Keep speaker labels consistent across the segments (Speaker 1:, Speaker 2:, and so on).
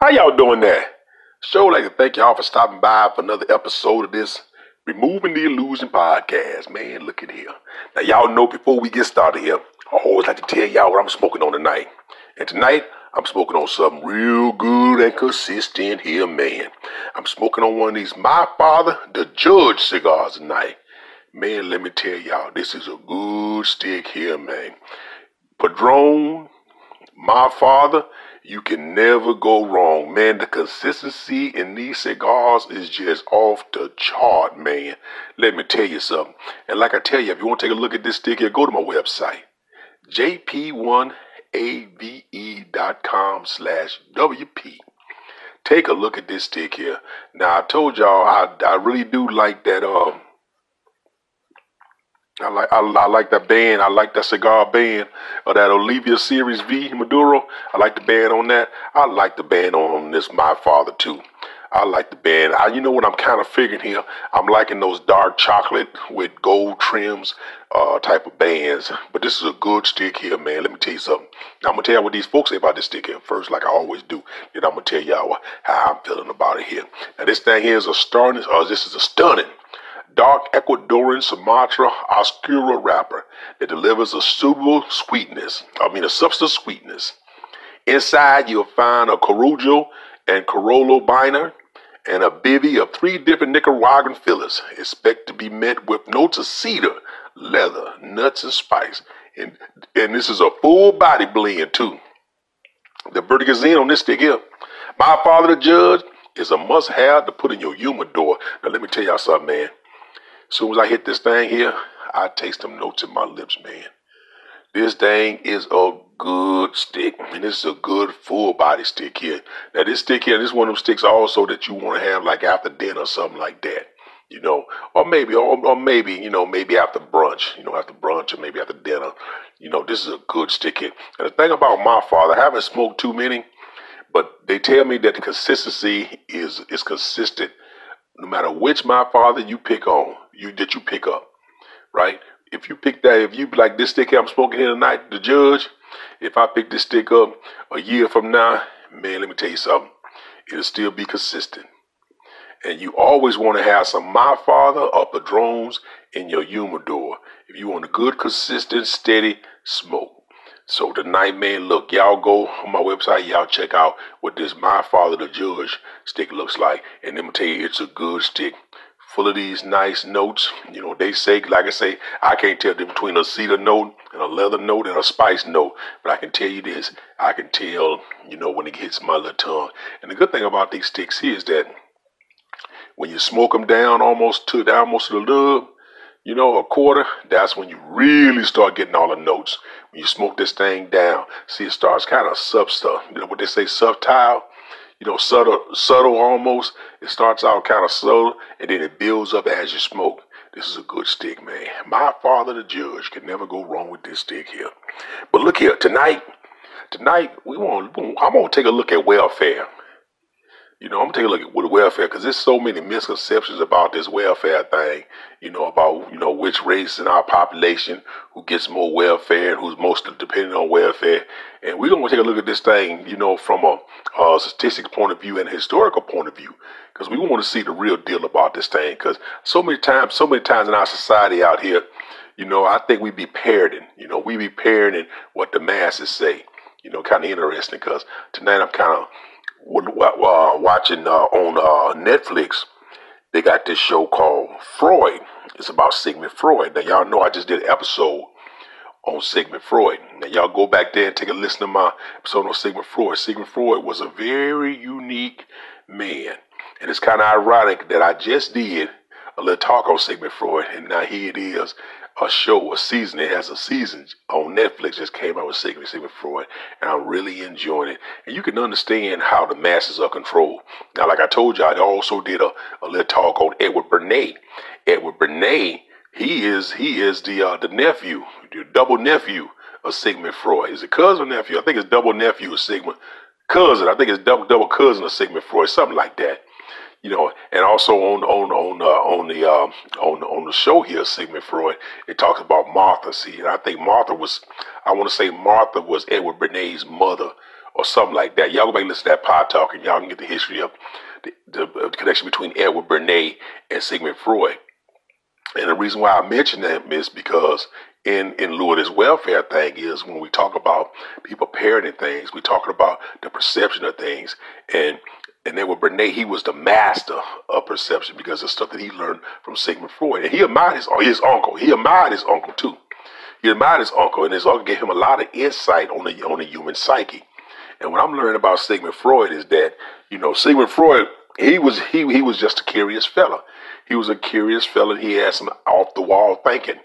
Speaker 1: How y'all doing there? Sure like to thank y'all for stopping by for another episode of this Removing the Illusion podcast. Man, look at here. Now y'all know before we get started here, I always like to tell y'all what I'm smoking on tonight. And tonight, I'm smoking on something real good and consistent here, man. I'm smoking on one of these My Father, the Judge cigars tonight. Man, let me tell y'all, this is a good stick here, man. Padrone, My Father, you can never go wrong, man. The consistency in these cigars is just off the chart, man. Let me tell you something. And like I tell you, if you want to take a look at this stick here, go to my website, jp1ave.com slash WP. Take a look at this stick here. Now, I told y'all I, I really do like that, um, I like I, I, like that band. I like that cigar band or that Olivia Series V Maduro. I like the band on that. I like the band on this My Father too. I like the band. I, you know what I'm kind of figuring here? I'm liking those dark chocolate with gold trims uh, type of bands. But this is a good stick here, man. Let me tell you something. I'm going to tell you what these folks say about this stick here first, like I always do. Then I'm going to tell y'all how I'm feeling about it here. Now, this thing here is a stunning, uh, this is a stunning dark Ecuadorian Sumatra Oscura wrapper that delivers a suitable sweetness, I mean a substance sweetness. Inside you'll find a Corojo and Criollo binder and a bivy of three different Nicaraguan fillers. Expect to be met with notes of cedar, leather, nuts, and spice. And, and this is a full body blend too. The vertigazine on this stick here. My father the judge is a must have to put in your humidor. Now let me tell y'all something, man. Soon as I hit this thing here, I taste them notes in my lips, man. This thing is a good stick, and this is a good full body stick here. Now this stick here, this is one of them sticks also that you want to have like after dinner or something like that. You know, or maybe, or, or maybe, you know, maybe after brunch, you know, after brunch or maybe after dinner. You know, this is a good stick here. And the thing about my father, I haven't smoked too many, but they tell me that the consistency is is consistent no matter which my father you pick on, you that you pick up, right? If you pick that, if you like this stick I'm smoking here tonight, the judge, if I pick this stick up a year from now, man, let me tell you something, it'll still be consistent. And you always want to have some My Father or Padrones in your humidor if you want a good, consistent, steady smoke. So tonight, man, look, y'all go on my website, y'all check out what this My Father the Judge stick looks like. And let me tell you, it's a good stick. Full of these nice notes. You know, they say, like I say, I can't tell between a cedar note and a leather note and a spice note. But I can tell you this, I can tell, you know, when it hits my little tongue. And the good thing about these sticks here is that when you smoke them down almost to almost to the lub, you know, a quarter, that's when you really start getting all the notes. When you smoke this thing down, see it starts kind of sub stuff. You know what they say, subtile? You know, subtle, subtle almost. It starts out kind of slow, and then it builds up as you smoke. This is a good stick, man. My father, the judge, can never go wrong with this stick here. But look here, tonight, tonight we want. I'm gonna take a look at welfare. You know, I'm gonna take a look at with welfare because there's so many misconceptions about this welfare thing. You know, about you know which race in our population who gets more welfare and who's most dependent on welfare. And we're gonna take a look at this thing, you know, from a, a statistic point of view and a historical point of view, because we want to see the real deal about this thing. Because so many times, so many times in our society out here, you know, I think we be parroting. You know, we be parroting what the masses say. You know, kind of interesting. Because tonight I'm kind of uh, watching uh, on uh, Netflix, they got this show called Freud. It's about Sigmund Freud. Now y'all know I just did an episode on Sigmund Freud. Now y'all go back there and take a listen to my episode on Sigmund Freud. Sigmund Freud was a very unique man. And it's kind of ironic that I just did a little talk on Sigmund Freud, and now here it is a show, a season. It has a season on Netflix. Just came out with Sigmund Sigmund Freud, and I'm really enjoying it. And you can understand how the masses are controlled. Now, like I told you, I also did a, a little talk on Edward Bernays. Edward Bernays, he is he is the uh, the nephew, the double nephew of Sigmund Freud. Is it cousin nephew? I think it's double nephew of Sigmund. Cousin, I think it's double double cousin of Sigmund Freud, something like that you know, and also on on on uh, on the uh, on on the show here, Sigmund Freud, it talks about Martha. See, and I think Martha was, I want to say Martha was Edward Bernays' mother or something like that. Y'all go back and listen to that pod talk, and y'all can get the history of the, the, the connection between Edward Bernays and Sigmund Freud. And the reason why I mention that is because in in lieu of this welfare thing is when we talk about people parenting things, we talking about the perception of things. And and then with Brene, he was the master of perception because of stuff that he learned from Sigmund Freud. And he admired his, his uncle. He admired his uncle too. He admired his uncle, and his uncle gave him a lot of insight on the on the human psyche. And what I'm learning about Sigmund Freud is that, you know, Sigmund Freud, he was he he was just a curious fella. He was a curious fella. He had some off the wall thinking,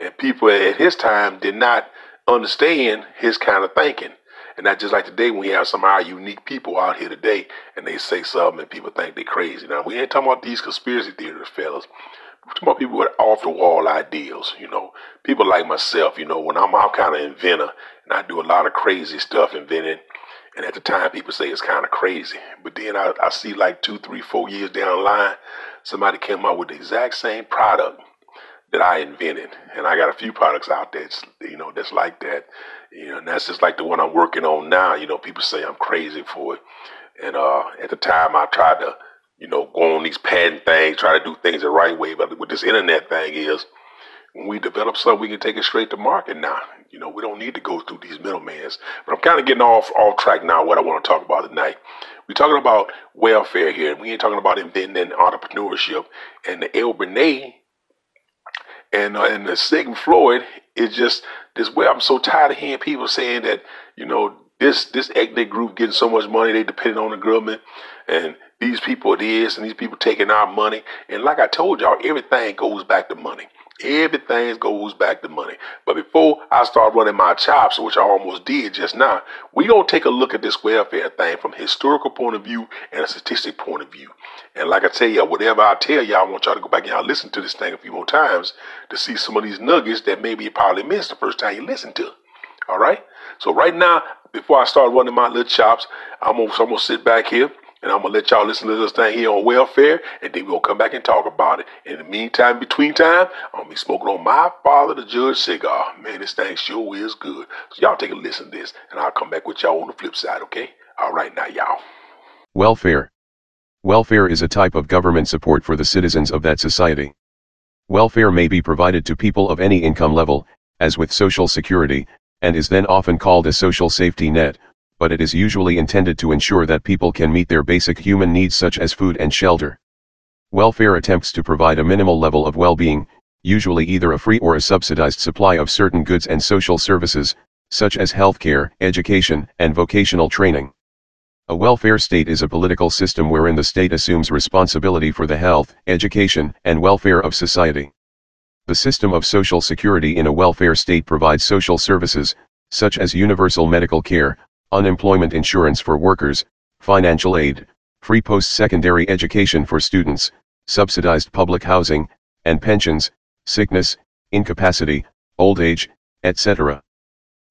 Speaker 1: and people at his time did not understand his kind of thinking. And not just like today when we have some of our unique people out here today and they say something and people think they're crazy. Now, we ain't talking about these conspiracy theories, fellas. We're talking about people with off the wall ideals, you know. People like myself, you know, when I'm, I'm kind of inventor and I do a lot of crazy stuff inventing. And at the time, people say it's kind of crazy. But then I, I see like two, three, four years down the line, somebody came up with the exact same product that I invented. And I got a few products out there, you know, that's like that. You know, and that's just like the one I'm working on now. You know, people say I'm crazy for it. And uh, at the time, I tried to, you know, go on these patent things, try to do things the right way. But with this internet thing is, when we develop something, we can take it straight to market now. You know, we don't need to go through these middlemen. But I'm kind of getting off off track now. What I want to talk about tonight, we're talking about welfare here. We ain't talking about inventing entrepreneurship. And the El Bernays and uh, and the Sigmund Freud is just this way. I'm so tired of hearing people saying that you know this this ethnic group getting so much money they depending on the government, and these people it is, and these people taking our money. And like I told y'all, everything goes back to money. Everything goes back to money. But before I start running my chops, which I almost did just now, we gonna take a look at this welfare thing from historical point of view and a statistic point of view. And like I tell you, whatever I tell y'all, I want y'all to go back and y'all listen to this thing a few more times to see some of these nuggets that maybe you probably missed the first time you listened to. All right. So right now, before I start running my little chops, I'm gonna sit back here and I'm gonna let y'all listen to this thing here on welfare, and then we'll come back and talk about it. In the meantime, between time, I'm gonna be smoking on my father, the judge cigar. Man, this thing sure is good. So y'all take a listen to this, and I'll come back with y'all on the flip side, okay? All right, now y'all.
Speaker 2: Welfare. Welfare is a type of government support for the citizens of that society. Welfare may be provided to people of any income level, as with Social Security, and is then often called a social safety net, but it is usually intended to ensure that people can meet their basic human needs such as food and shelter. Welfare attempts to provide a minimal level of well-being, usually either a free or a subsidized supply of certain goods and social services, such as healthcare, education, and vocational training. A welfare state is a political system wherein the state assumes responsibility for the health, education, and welfare of society. The system of social security in a welfare state provides social services, such as universal medical care, unemployment insurance for workers, financial aid, free post-secondary education for students, subsidized public housing, and pensions, sickness, incapacity, old age, etc.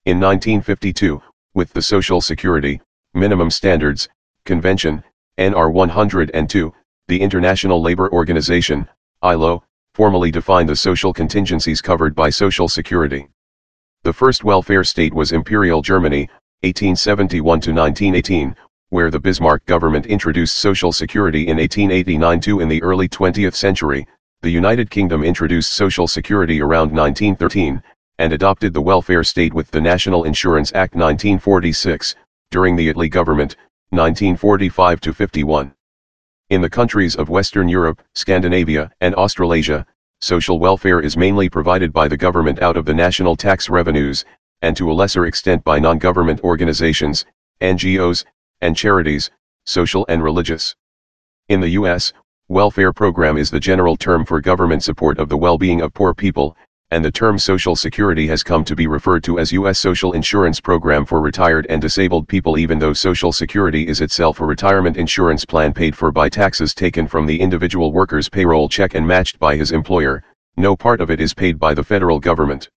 Speaker 2: In 1952, with the Social Security, Minimum Standards, Convention, NR 102, the International Labour Organization, ILO, formally defined the social contingencies covered by Social Security. The first welfare state was Imperial Germany, 1871 to 1918, where the Bismarck government introduced Social Security in 1889 to in the early 20th century, the United Kingdom introduced Social Security around 1913, and adopted the welfare state with the National Insurance Act 1946, during the Attlee government, 1945 to 51. In the countries of Western Europe, Scandinavia, and Australasia, social welfare is mainly provided by the government out of the national tax revenues, and to a lesser extent by non-government organizations, NGOs, and charities, social and religious. In the US, welfare program is the general term for government support of the well-being of poor people, and the term Social Security has come to be referred to as U.S. Social Insurance Program for retired and disabled people even though Social Security is itself a retirement insurance plan paid for by taxes taken from the individual worker's payroll check and matched by his employer, no part of it is paid by the federal government.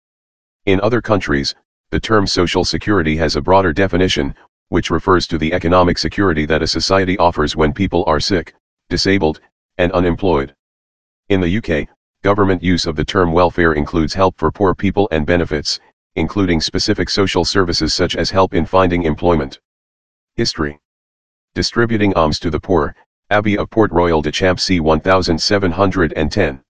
Speaker 2: In other countries, the term Social Security has a broader definition, which refers to the economic security that a society offers when people are sick, disabled, and unemployed. In the UK, Government use of the term welfare includes help for poor people and benefits, including specific social services such as help in finding employment. History Distributing alms to the poor, Abbey of Port Royal de Champs c. 1710.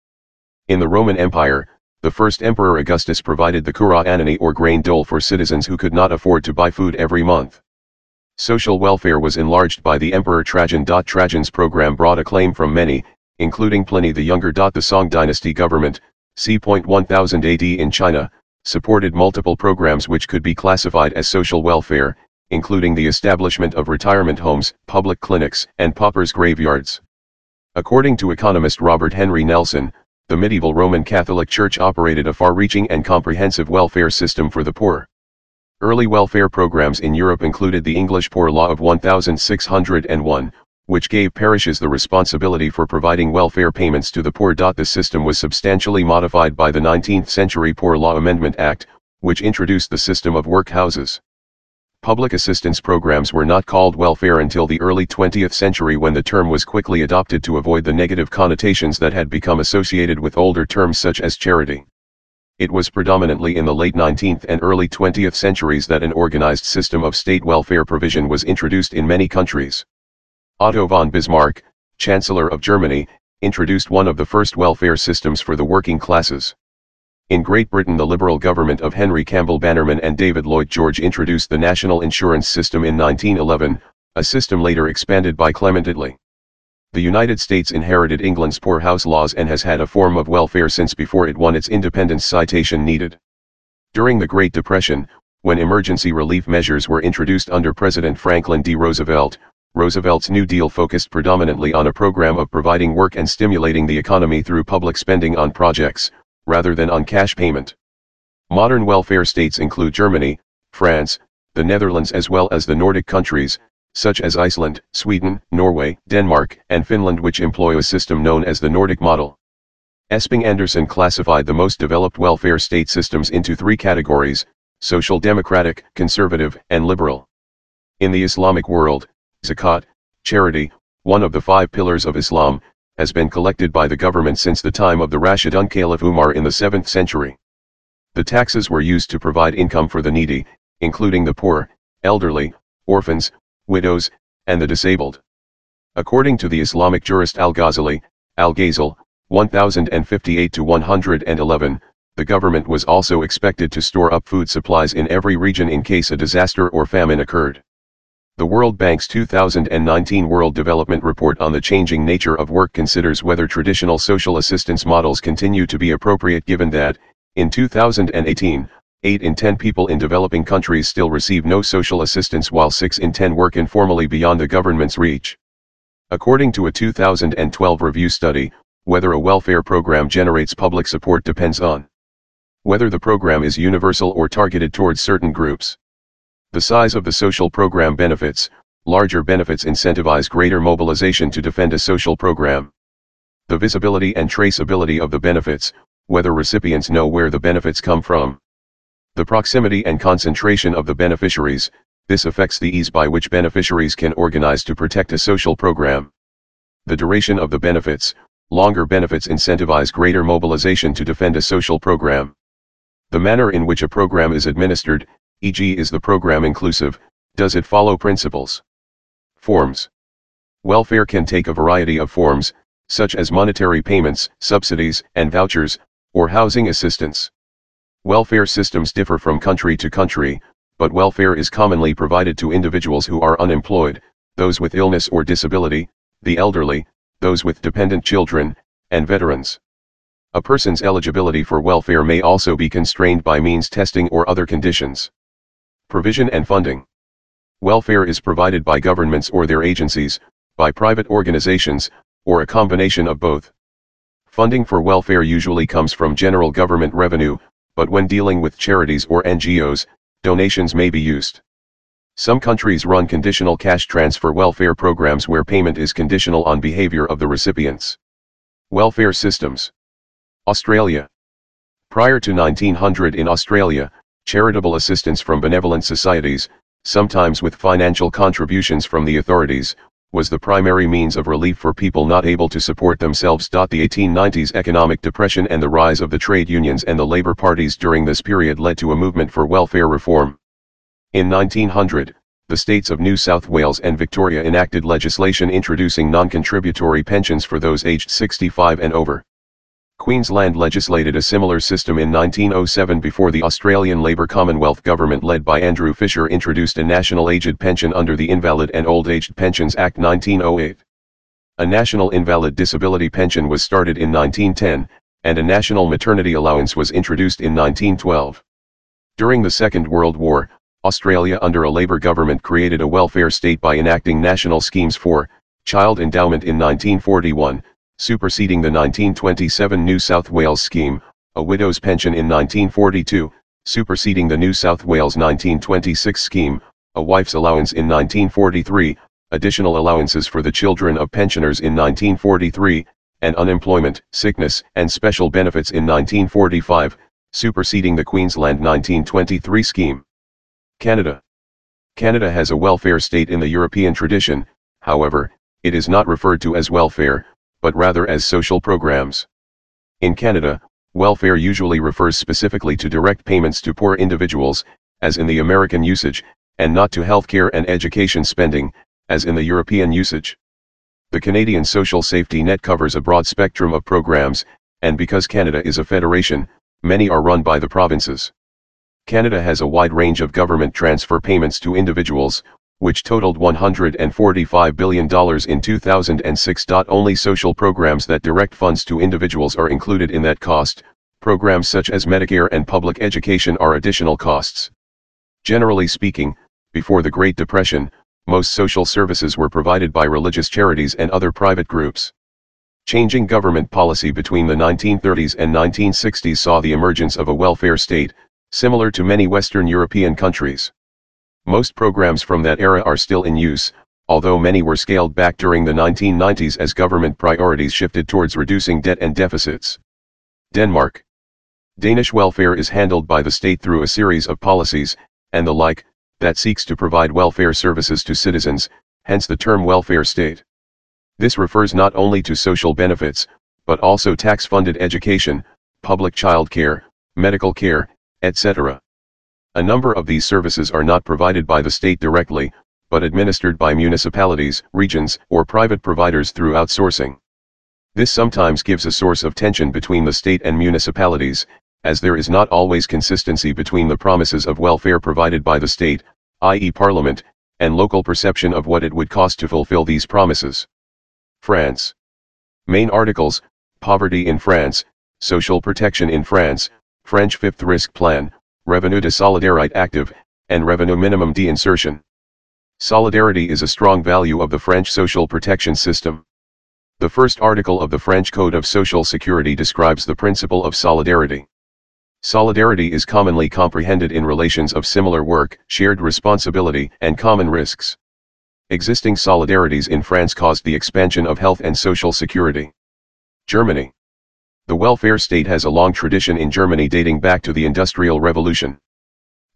Speaker 2: In the Roman Empire, the first Emperor Augustus provided the cura annonae or grain dole for citizens who could not afford to buy food every month. Social welfare was enlarged by the Emperor Trajan. Trajan's program brought acclaim from many, including Pliny the Younger. The Song dynasty government, c. 1000 AD in China, supported multiple programs which could be classified as social welfare, including the establishment of retirement homes, public clinics, and paupers' graveyards. According to economist Robert Henry Nelson, the medieval Roman Catholic Church operated a far-reaching and comprehensive welfare system for the poor. Early welfare programs in Europe included the English Poor Law of 1601, which gave parishes the responsibility for providing welfare payments to the poor. The system was substantially modified by the 19th century Poor Law Amendment Act, which introduced the system of workhouses. Public assistance programs were not called welfare until the early 20th century when the term was quickly adopted to avoid the negative connotations that had become associated with older terms such as charity. It was predominantly in the late 19th and early 20th centuries that an organized system of state welfare provision was introduced in many countries. Otto von Bismarck, Chancellor of Germany, introduced one of the first welfare systems for the working classes. In Great Britain the Liberal government of Henry Campbell Bannerman and David Lloyd George introduced the national insurance system in 1911, a system later expanded by Clement Attlee. The United States inherited England's poorhouse laws and has had a form of welfare since before it won its independence citation needed. During the Great Depression, when emergency relief measures were introduced under President Franklin D. Roosevelt, Roosevelt's New Deal focused predominantly on a program of providing work and stimulating the economy through public spending on projects, rather than on cash payment. Modern welfare states include Germany, France, the Netherlands as well as the Nordic countries, such as Iceland, Sweden, Norway, Denmark, and Finland which employ a system known as the Nordic model. Esping Andersen classified the most developed welfare state systems into three categories, social democratic, conservative, and liberal. In the Islamic world, zakat, charity, one of the five pillars of Islam, has been collected by the government since the time of the Rashidun Caliph Umar in the 7th century. The taxes were used to provide income for the needy, including the poor, elderly, orphans, widows, and the disabled. According to the Islamic jurist Al-Ghazali, Al-Ghazal, 1058 to 111, the government was also expected to store up food supplies in every region in case a disaster or famine occurred. The World Bank's 2019 World Development Report on the Changing Nature of Work considers whether traditional social assistance models continue to be appropriate given that, in 2018, 8 in 10 people in developing countries still receive no social assistance while 6 in 10 work informally beyond the government's reach. According to a 2012 review study, whether a welfare program generates public support depends on whether the program is universal or targeted towards certain groups. The size of the social program benefits, larger benefits incentivize greater mobilization to defend a social program. The visibility and traceability of the benefits, whether recipients know where the benefits come from. The proximity and concentration of the beneficiaries, this affects the ease by which beneficiaries can organize to protect a social program. The duration of the benefits, longer benefits incentivize greater mobilization to defend a social program. The manner in which a program is administered, e.g. is the program inclusive, does it follow principles? Forms. Welfare can take a variety of forms, such as monetary payments, subsidies, and vouchers, or housing assistance. Welfare systems differ from country to country, but welfare is commonly provided to individuals who are unemployed, those with illness or disability, the elderly, those with dependent children, and veterans. A person's eligibility for welfare may also be constrained by means testing or other conditions. Provision and funding. Welfare is provided by governments or their agencies, by private organizations, or a combination of both. Funding for welfare usually comes from general government revenue, but when dealing with charities or NGOs, donations may be used. Some countries run conditional cash transfer welfare programs where payment is conditional on behavior of the recipients. Welfare systems. Australia. Prior to 1900 in Australia, charitable assistance from benevolent societies, sometimes with financial contributions from the authorities, was the primary means of relief for people not able to support themselves. The 1890s economic depression and the rise of the trade unions and the labor parties during this period led to a movement for welfare reform. In 1900, the states of New South Wales and Victoria enacted legislation introducing non-contributory pensions for those aged 65 and over. Queensland legislated a similar system in 1907 before the Australian Labor Commonwealth government led by Andrew Fisher introduced a national aged pension under the Invalid and Old Aged Pensions Act 1908. A national invalid disability pension was started in 1910, and a national maternity allowance was introduced in 1912. During the Second World War, Australia under a Labour government created a welfare state by enacting national schemes for child endowment in 1941, superseding the 1927 New South Wales scheme, a widow's pension in 1942, superseding the New South Wales 1926 scheme, a wife's allowance in 1943, additional allowances for the children of pensioners in 1943, and unemployment, sickness, and special benefits in 1945, superseding the Queensland 1923 scheme. Canada. Canada has a welfare state in the European tradition, however, it is not referred to as welfare, but rather as social programs. In Canada, welfare usually refers specifically to direct payments to poor individuals, as in the American usage, and not to healthcare and education spending, as in the European usage. The Canadian social safety net covers a broad spectrum of programs, and because Canada is a federation, many are run by the provinces. Canada has a wide range of government transfer payments to individuals, which totaled $145 billion in 2006. Only social programs that direct funds to individuals are included in that cost, programs such as Medicare and public education are additional costs. Generally speaking, before the Great Depression, most social services were provided by religious charities and other private groups. Changing government policy between the 1930s and 1960s saw the emergence of a welfare state, similar to many Western European countries. Most programs from that era are still in use, although many were scaled back during the 1990s as government priorities shifted towards reducing debt and deficits. Denmark. Danish welfare is handled by the state through a series of policies, and the like, that seeks to provide welfare services to citizens, hence the term welfare state. This refers not only to social benefits, but also tax-funded education, public child care, medical care, etc. A number of these services are not provided by the state directly, but administered by municipalities, regions, or private providers through outsourcing. This sometimes gives a source of tension between the state and municipalities, as there is not always consistency between the promises of welfare provided by the state, i.e. parliament, and local perception of what it would cost to fulfill these promises. France. Main articles, Poverty in France, Social Protection in France, French Fifth Risk Plan, Revenu de Solidarité Active, and Revenue Minimum de-insertion. Solidarity is a strong value of the French social protection system. The first article of the French Code of Social Security describes the principle of solidarity. Solidarity is commonly comprehended in relations of similar work, shared responsibility, and common risks. Existing solidarities in France caused the expansion of health and social security. Germany. The welfare state has a long tradition in Germany dating back to the Industrial Revolution.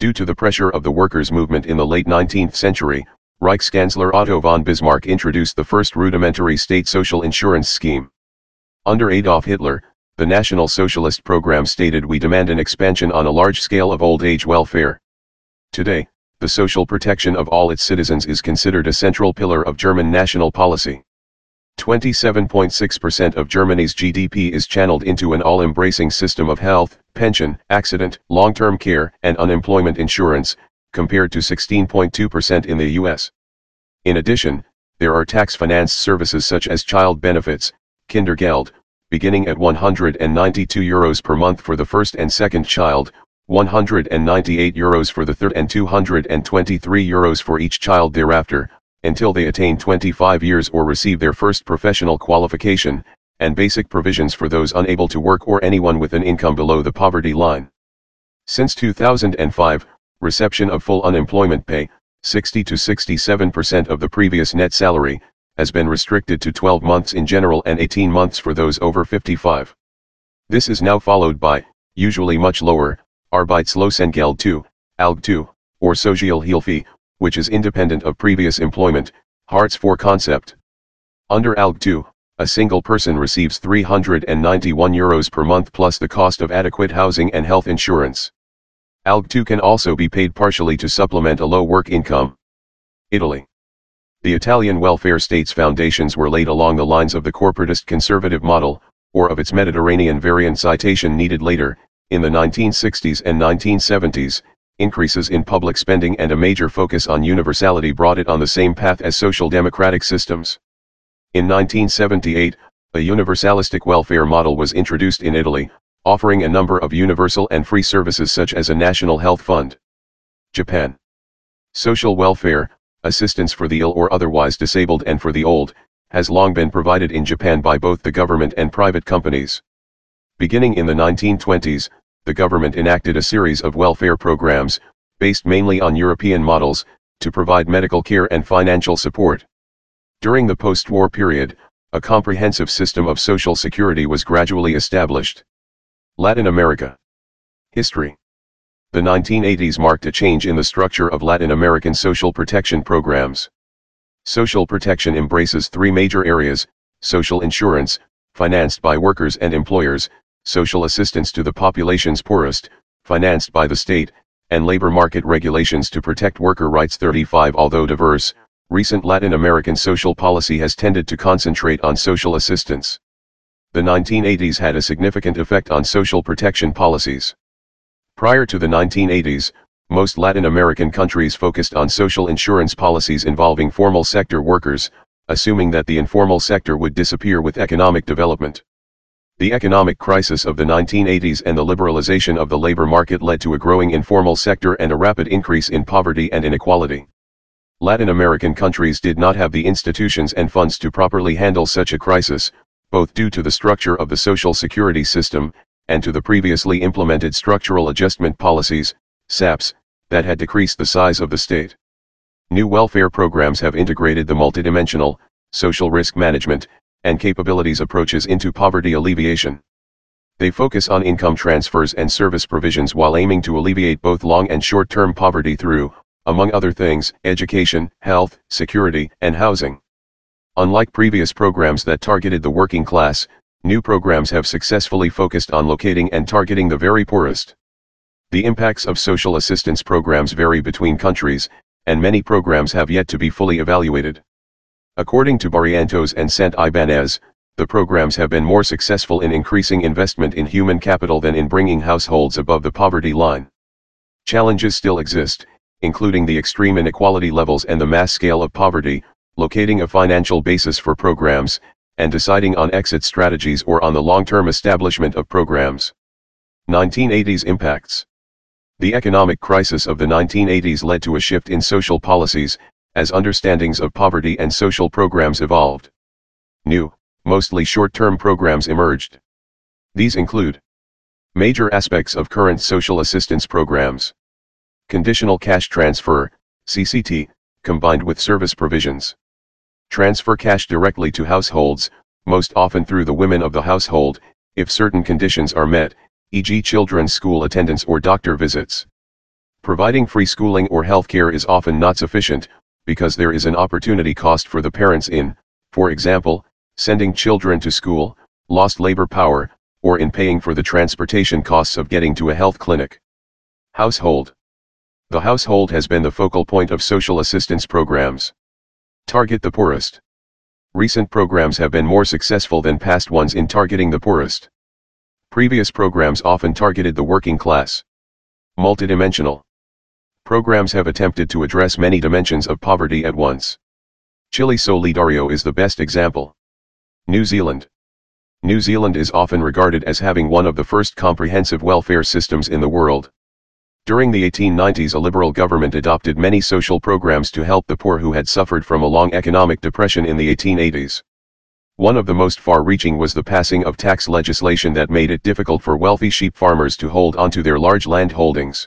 Speaker 2: Due to the pressure of the workers' movement in the late 19th century, Reichskanzler Otto von Bismarck introduced the first rudimentary state social insurance scheme. Under Adolf Hitler, the National Socialist program stated we demand an expansion on a large scale of old age welfare. Today, the social protection of all its citizens is considered a central pillar of German national policy. 27.6% of Germany's GDP is channeled into an all-embracing system of health, pension, accident, long-term care, and unemployment insurance, compared to 16.2% in the US. In addition, there are tax-financed services such as child benefits, Kindergeld, beginning at 192 euros per month for the first and second child, 198 euros for the third and 223 euros for each child thereafter, until they attain 25 years or receive their first professional qualification, and basic provisions for those unable to work or anyone with an income below the poverty line. Since 2005, reception of full unemployment pay, 60 to 67% of the previous net salary, has been restricted to 12 months in general and 18 months for those over 55. This is now followed by, usually much lower, Arbeitslosengeld 2, ALG 2, or Sozialhilfe, which is independent of previous employment, Hartz IV concept. Under ALG 2, a single person receives 391 euros per month plus the cost of adequate housing and health insurance. ALG 2 can also be paid partially to supplement a low work income. Italy. The Italian welfare state's foundations were laid along the lines of the corporatist conservative model, or of its Mediterranean variant citation needed later, in the 1960s and 1970s, increases in public spending and a major focus on universality brought it on the same path as social democratic systems. In 1978, a universalistic welfare model was introduced in Italy, offering a number of universal and free services such as a national health fund. Japan. Social welfare, assistance for the ill or otherwise disabled and for the old, has long been provided in Japan by both the government and private companies. Beginning in the 1920s, the government enacted a series of welfare programs, based mainly on European models, to provide medical care and financial support. During the post-war period, a comprehensive system of social security was gradually established. Latin America. History. The 1980s marked a change in the structure of Latin American social protection programs. Social protection embraces three major areas, social insurance, financed by workers and employers, social assistance to the population's poorest, financed by the state, and labor market regulations to protect worker rights 35 Although diverse, recent Latin American social policy has tended to concentrate on social assistance. The 1980s had a significant effect on social protection policies. Prior to the 1980s, most Latin American countries focused on social insurance policies involving formal sector workers, assuming that the informal sector would disappear with economic development. The economic crisis of the 1980s and the liberalization of the labor market led to a growing informal sector and a rapid increase in poverty and inequality. Latin American countries did not have the institutions and funds to properly handle such a crisis, both due to the structure of the social security system, and to the previously implemented structural adjustment policies, SAPs, that had decreased the size of the state. New welfare programs have integrated the multidimensional, social risk management, and capabilities approaches into poverty alleviation. They focus on income transfers and service provisions while aiming to alleviate both long and short-term poverty through, among other things, education, health, security, and housing. Unlike previous programs that targeted the working class, new programs have successfully focused on locating and targeting the very poorest. The impacts of social assistance programs vary between countries, and many programs have yet to be fully evaluated. According to Barrientos and Santibáñez, the programs have been more successful in increasing investment in human capital than in bringing households above the poverty line. Challenges still exist, including the extreme inequality levels and the mass scale of poverty, locating a financial basis for programs, and deciding on exit strategies or on the long-term establishment of programs. 1980s Impacts The economic crisis of the 1980s led to a shift in social policies, as understandings of poverty and social programs evolved. New, mostly short-term programs emerged. These include Major aspects of current social assistance programs. Conditional cash transfer, CCT, combined with service provisions. Transfer cash directly to households, most often through the women of the household, if certain conditions are met, e.g. children's school attendance or doctor visits. Providing free schooling or health care is often not sufficient, because there is an opportunity cost for the parents in, for example, sending children to school, lost labor power, or in paying for the transportation costs of getting to a health clinic. Household. The household has been the focal point of social assistance programs. Target the poorest. Recent programs have been more successful than past ones in targeting the poorest. Previous programs often targeted the working class. Multidimensional. Programs have attempted to address many dimensions of poverty at once. Chile Solidario is the best example. New Zealand. New Zealand is often regarded as having one of the first comprehensive welfare systems in the world. During the 1890s a liberal government adopted many social programs to help the poor who had suffered from a long economic depression in the 1880s. One of the most far-reaching was the passing of tax legislation that made it difficult for wealthy sheep farmers to hold onto their large land holdings.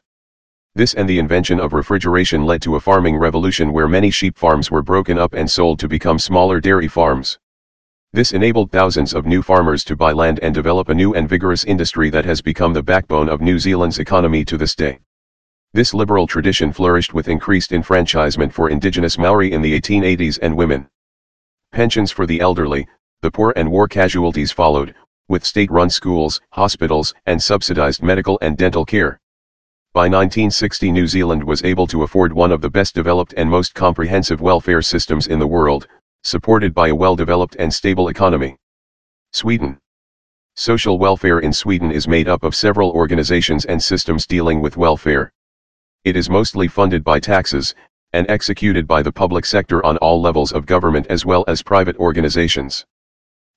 Speaker 2: This and the invention of refrigeration led to a farming revolution where many sheep farms were broken up and sold to become smaller dairy farms. This enabled thousands of new farmers to buy land and develop a new and vigorous industry that has become the backbone of New Zealand's economy to this day. This liberal tradition flourished with increased enfranchisement for indigenous Maori in the 1880s and women. Pensions for the elderly, the poor and war casualties followed, with state-run schools, hospitals, and subsidized medical and dental care. By 1960 New Zealand was able to afford one of the best developed and most comprehensive welfare systems in the world, supported by a well-developed and stable economy. Sweden. Social welfare in Sweden is made up of several organizations and systems dealing with welfare. It is mostly funded by taxes, and executed by the public sector on all levels of government as well as private organizations.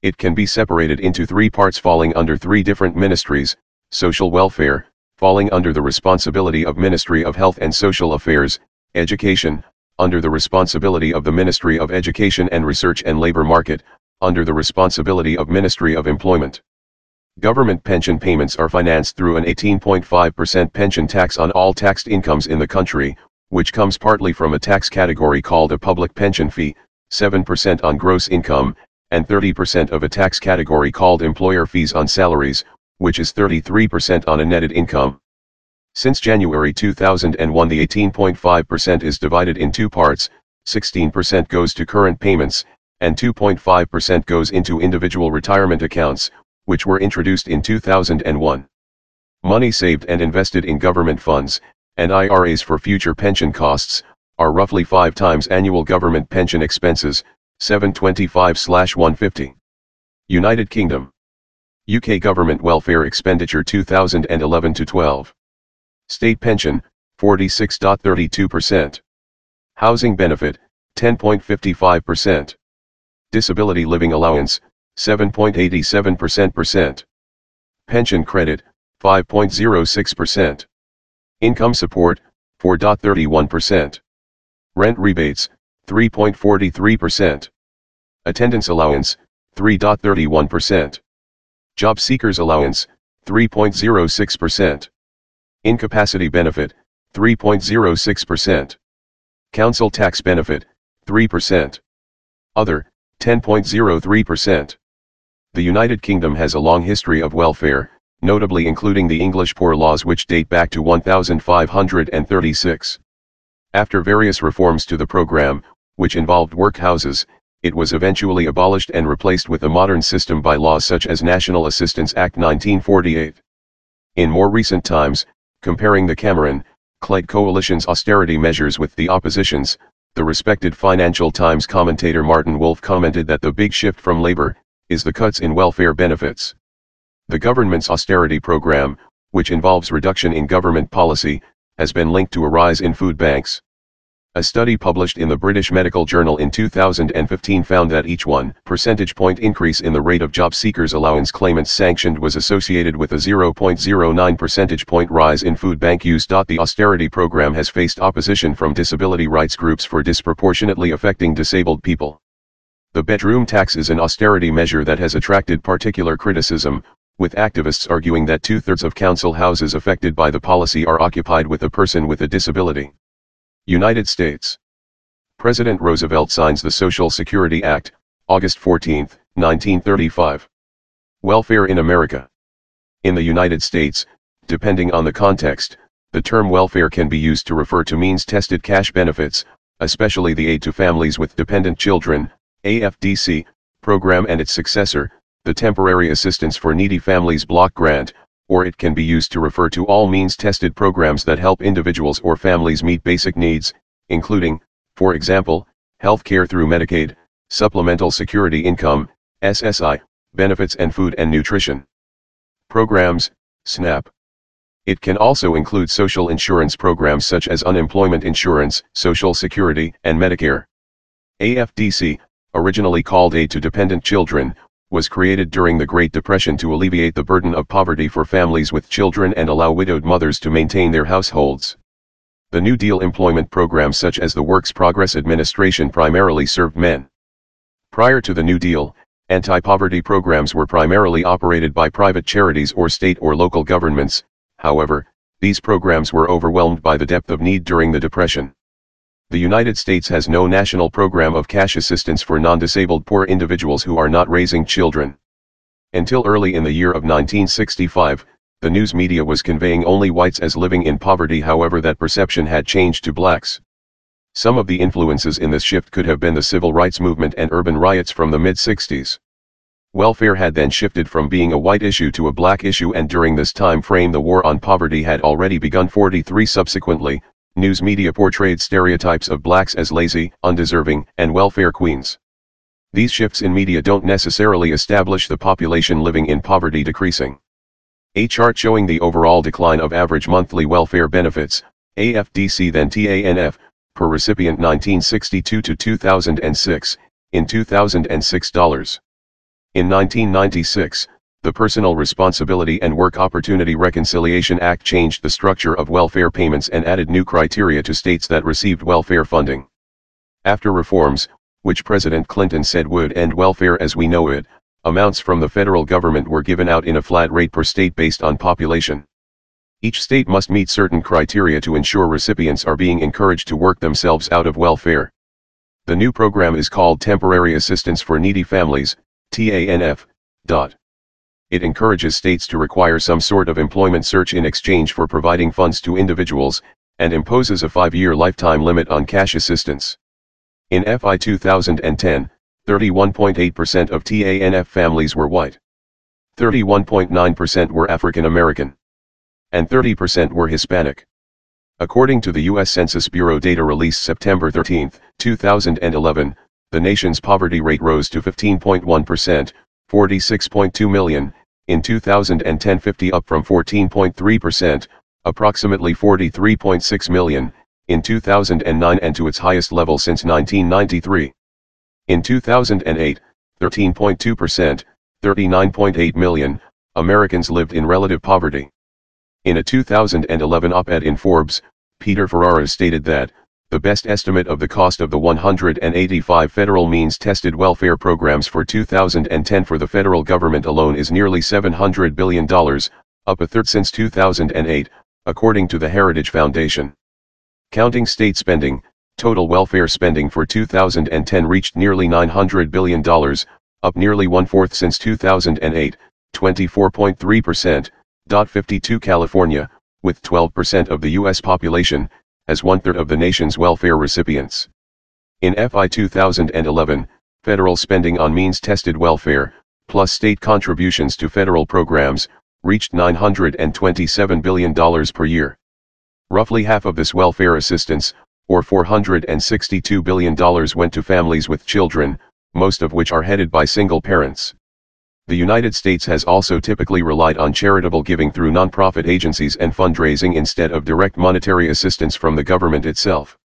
Speaker 2: It can be separated into three parts falling under three different ministries, social welfare, falling under the responsibility of Ministry of Health and Social Affairs, Education, under the responsibility of the Ministry of Education and Research and Labor Market, under the responsibility of Ministry of Employment. Government pension payments are financed through an 18.5% pension tax on all taxed incomes in the country, which comes partly from a tax category called a public pension fee, 7% on gross income, and 30% of a tax category called employer fees on salaries, which is 33% on a netted income. Since January 2001 the 18.5% is divided in two parts, 16% goes to current payments, and 2.5% goes into individual retirement accounts, which were introduced in 2001. Money saved and invested in government funds, and IRAs for future pension costs, are roughly five times annual government pension expenses, 725-150. United Kingdom UK Government Welfare Expenditure 2011-12. State Pension, 46.32%. Housing Benefit, 10.55%. Disability Living Allowance, 7.87%. Pension Credit, 5.06%. Income Support, 4.31%. Rent Rebates, 3.43%. Attendance Allowance, 3.31%. Job Seekers Allowance, 3.06%. Incapacity Benefit, 3.06%. Council Tax Benefit, 3%. Other, 10.03%. The United Kingdom has a long history of welfare, notably including the English Poor Laws which date back to 1536. After various reforms to the program, which involved workhouses, it was eventually abolished and replaced with a modern system by laws such as National Assistance Act 1948. In more recent times, comparing the Cameron, Clegg coalition's austerity measures with the opposition's, the respected Financial Times commentator Martin Wolf commented that the big shift from labor, is the cuts in welfare benefits. The government's austerity program, which involves reduction in government policy, has been linked to a rise in food banks. A study published in the British Medical Journal in 2015 found that each 1 percentage point increase in the rate of job seekers allowance claimants sanctioned was associated with a 0.09 percentage point rise in food bank use. The austerity program has faced opposition from disability rights groups for disproportionately affecting disabled people. The bedroom tax is an austerity measure that has attracted particular criticism, with activists arguing that two-thirds of council houses affected by the policy are occupied with a person with a disability. United States. President Roosevelt signs the Social Security Act, August 14, 1935. Welfare in America. In the United States, depending on the context, the term welfare can be used to refer to means-tested cash benefits, especially the Aid to Families with Dependent Children, AFDC, program and its successor, the Temporary Assistance for Needy Families Block Grant, or it can be used to refer to all means-tested programs that help individuals or families meet basic needs, including, for example, health care through Medicaid, supplemental security income, SSI, benefits and food and nutrition. Programs, SNAP. It can also include social insurance programs such as unemployment insurance, Social Security, and Medicare. AFDC, originally called Aid to Dependent Children, was created during the Great Depression to alleviate the burden of poverty for families with children and allow widowed mothers to maintain their households. The New Deal employment programs such as the Works Progress Administration primarily served men. Prior to the New Deal, anti-poverty programs were primarily operated by private charities or state or local governments, however, these programs were overwhelmed by the depth of need during the Depression the United States has no national program of cash assistance for non-disabled poor individuals who are not raising children. Until early in the year of 1965, the news media was conveying only whites as living in poverty however that perception had changed to blacks. Some of the influences in this shift could have been the civil rights movement and urban riots from the mid-60s. Welfare had then shifted from being a white issue to a black issue and during this time frame the war on poverty had already begun 43 subsequently, news media portrayed stereotypes of blacks as lazy, undeserving, and welfare queens. These shifts in media don't necessarily establish the population living in poverty decreasing. A chart showing the overall decline of average monthly welfare benefits, AFDC then TANF, per recipient 1962 to 2006, in 2006 dollars. In 1996, the Personal Responsibility and Work Opportunity Reconciliation Act changed the structure of welfare payments and added new criteria to states that received welfare funding. After reforms, which President Clinton said would end welfare as we know it, amounts from the federal government were given out in a flat rate per state based on population. Each state must meet certain criteria to ensure recipients are being encouraged to work themselves out of welfare. The new program is called Temporary Assistance for Needy Families, TANF. Dot. It encourages states to require some sort of employment search in exchange for providing funds to individuals, and imposes a five-year lifetime limit on cash assistance. In FI 2010, 31.8% of TANF families were white. 31.9% were African American. And 30% were Hispanic. According to the U.S. Census Bureau data released September 13, 2011, the nation's poverty rate rose to 15.1%, 46.2 million, in 2010 50 up from 14.3%, approximately 43.6 million, in 2009 and to its highest level since 1993. In 2008, 13.2%, 39.8 million, Americans lived in relative poverty. In a 2011 op-ed in Forbes, Peter Ferrara stated that, the best estimate of the cost of the 185 federal means-tested welfare programs for 2010 for the federal government alone is nearly $700 billion, up a third since 2008, according to the Heritage Foundation. Counting state spending, total welfare spending for 2010 reached nearly $900 billion, up nearly one-fourth since 2008, 24.3%. 52 California, with 12% of the U.S. population, as one-third of the nation's welfare recipients. In FY 2011, federal spending on means-tested welfare, plus state contributions to federal programs, reached $927 billion per year. Roughly half of this welfare assistance, or $462 billion went to families with children, most of which are headed by single parents. The United States has also typically relied on charitable giving through nonprofit agencies and fundraising instead of direct monetary assistance from the government itself.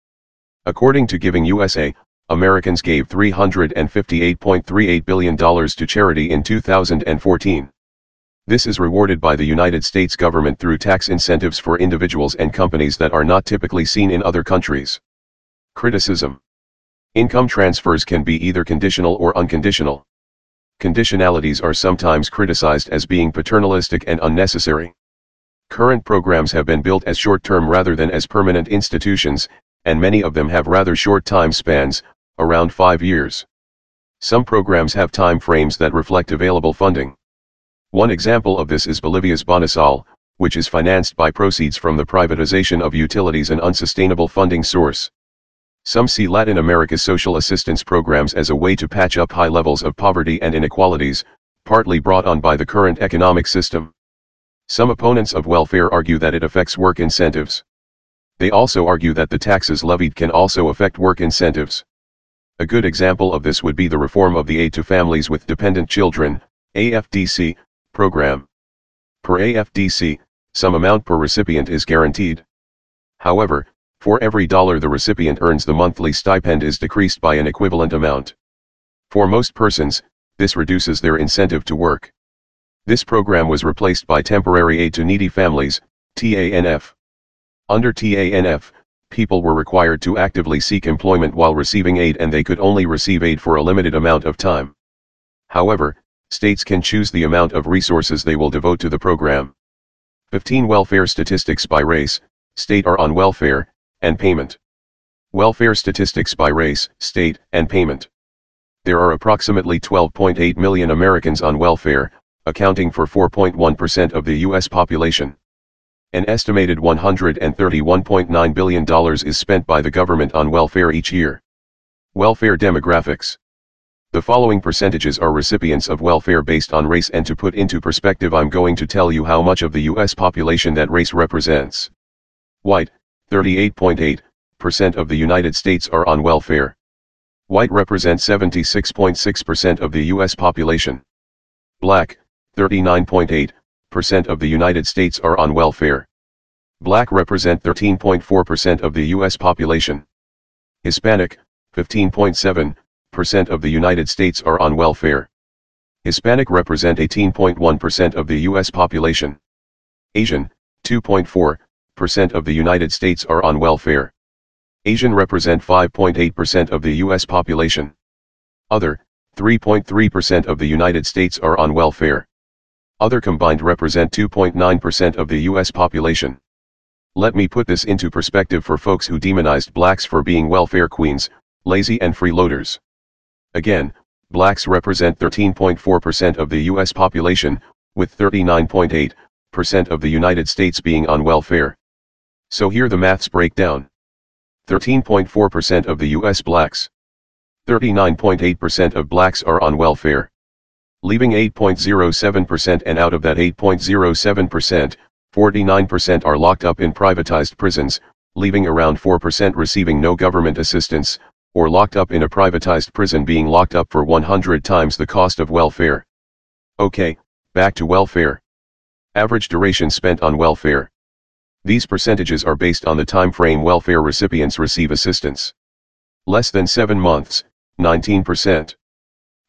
Speaker 2: According to Giving USA, Americans gave $358.38 billion to charity in 2014. This is rewarded by the United States government through tax incentives for individuals and companies that are not typically seen in other countries. Criticism Income transfers can be either conditional or unconditional. Conditionalities are sometimes criticized as being paternalistic and unnecessary. Current programs have been built as short-term rather than as permanent institutions, and many of them have rather short time spans, around five years. Some programs have time frames that reflect available funding. One example of this is Bolivia's Bonosol, which is financed by proceeds from the privatization of utilities an unsustainable funding source. Some see Latin America's social assistance programs as a way to patch up high levels of poverty and inequalities, partly brought on by the current economic system. Some opponents of welfare argue that it affects work incentives. They also argue that the taxes levied can also affect work incentives. A good example of this would be the reform of the Aid to Families with Dependent Children, AFDC, program. Per AFDC, some amount per recipient is guaranteed. However, for every dollar the recipient earns the monthly stipend is decreased by an equivalent amount. For most persons, this reduces their incentive to work. This program was replaced by Temporary Aid to Needy Families, TANF. Under TANF, people were required to actively seek employment while receiving aid and they could only receive aid for a limited amount of time. However, states can choose the amount of resources they will devote to the program. 15 welfare statistics by race, state are on welfare, and payment. Welfare statistics by race, state, and payment. There are approximately 12.8 million Americans on welfare, accounting for 4.1% of the U.S. population. An estimated $131.9 billion is spent by the government on welfare each year. Welfare demographics. The following percentages are recipients of welfare based on race and to put into perspective I'm going to tell you how much of the US population that race represents. White, 38.8% of the United States are on welfare. White represents 76.6% of the US population. Black, 39.8% of the United States are on welfare. Black represent 13.4% of the US population. Hispanic, 15.7% of the United States are on welfare. Hispanic represent 18.1% of the US population. Asian, 2.4% of the United States are on welfare. Asian represent 5.8% of the US population. Other, 3.3% of the United States are on welfare. Other combined represent 2.9% of the US population. Let me put this into perspective for folks who demonized blacks for being welfare queens, lazy and freeloaders. Again, blacks represent 13.4% of the US population, with 39.8% of the United States being on welfare. So here the maths break down. 13.4% of the US blacks. 39.8% of blacks are on welfare. Leaving 8.07% and out of that 8.07%, 49% are locked up in privatized prisons, leaving around 4% receiving no government assistance, or locked up in a privatized prison being locked up for 100 times the cost of welfare. Okay, back to welfare. Average duration spent on welfare. These percentages are based on the time frame welfare recipients receive assistance. Less than 7 months, 19%.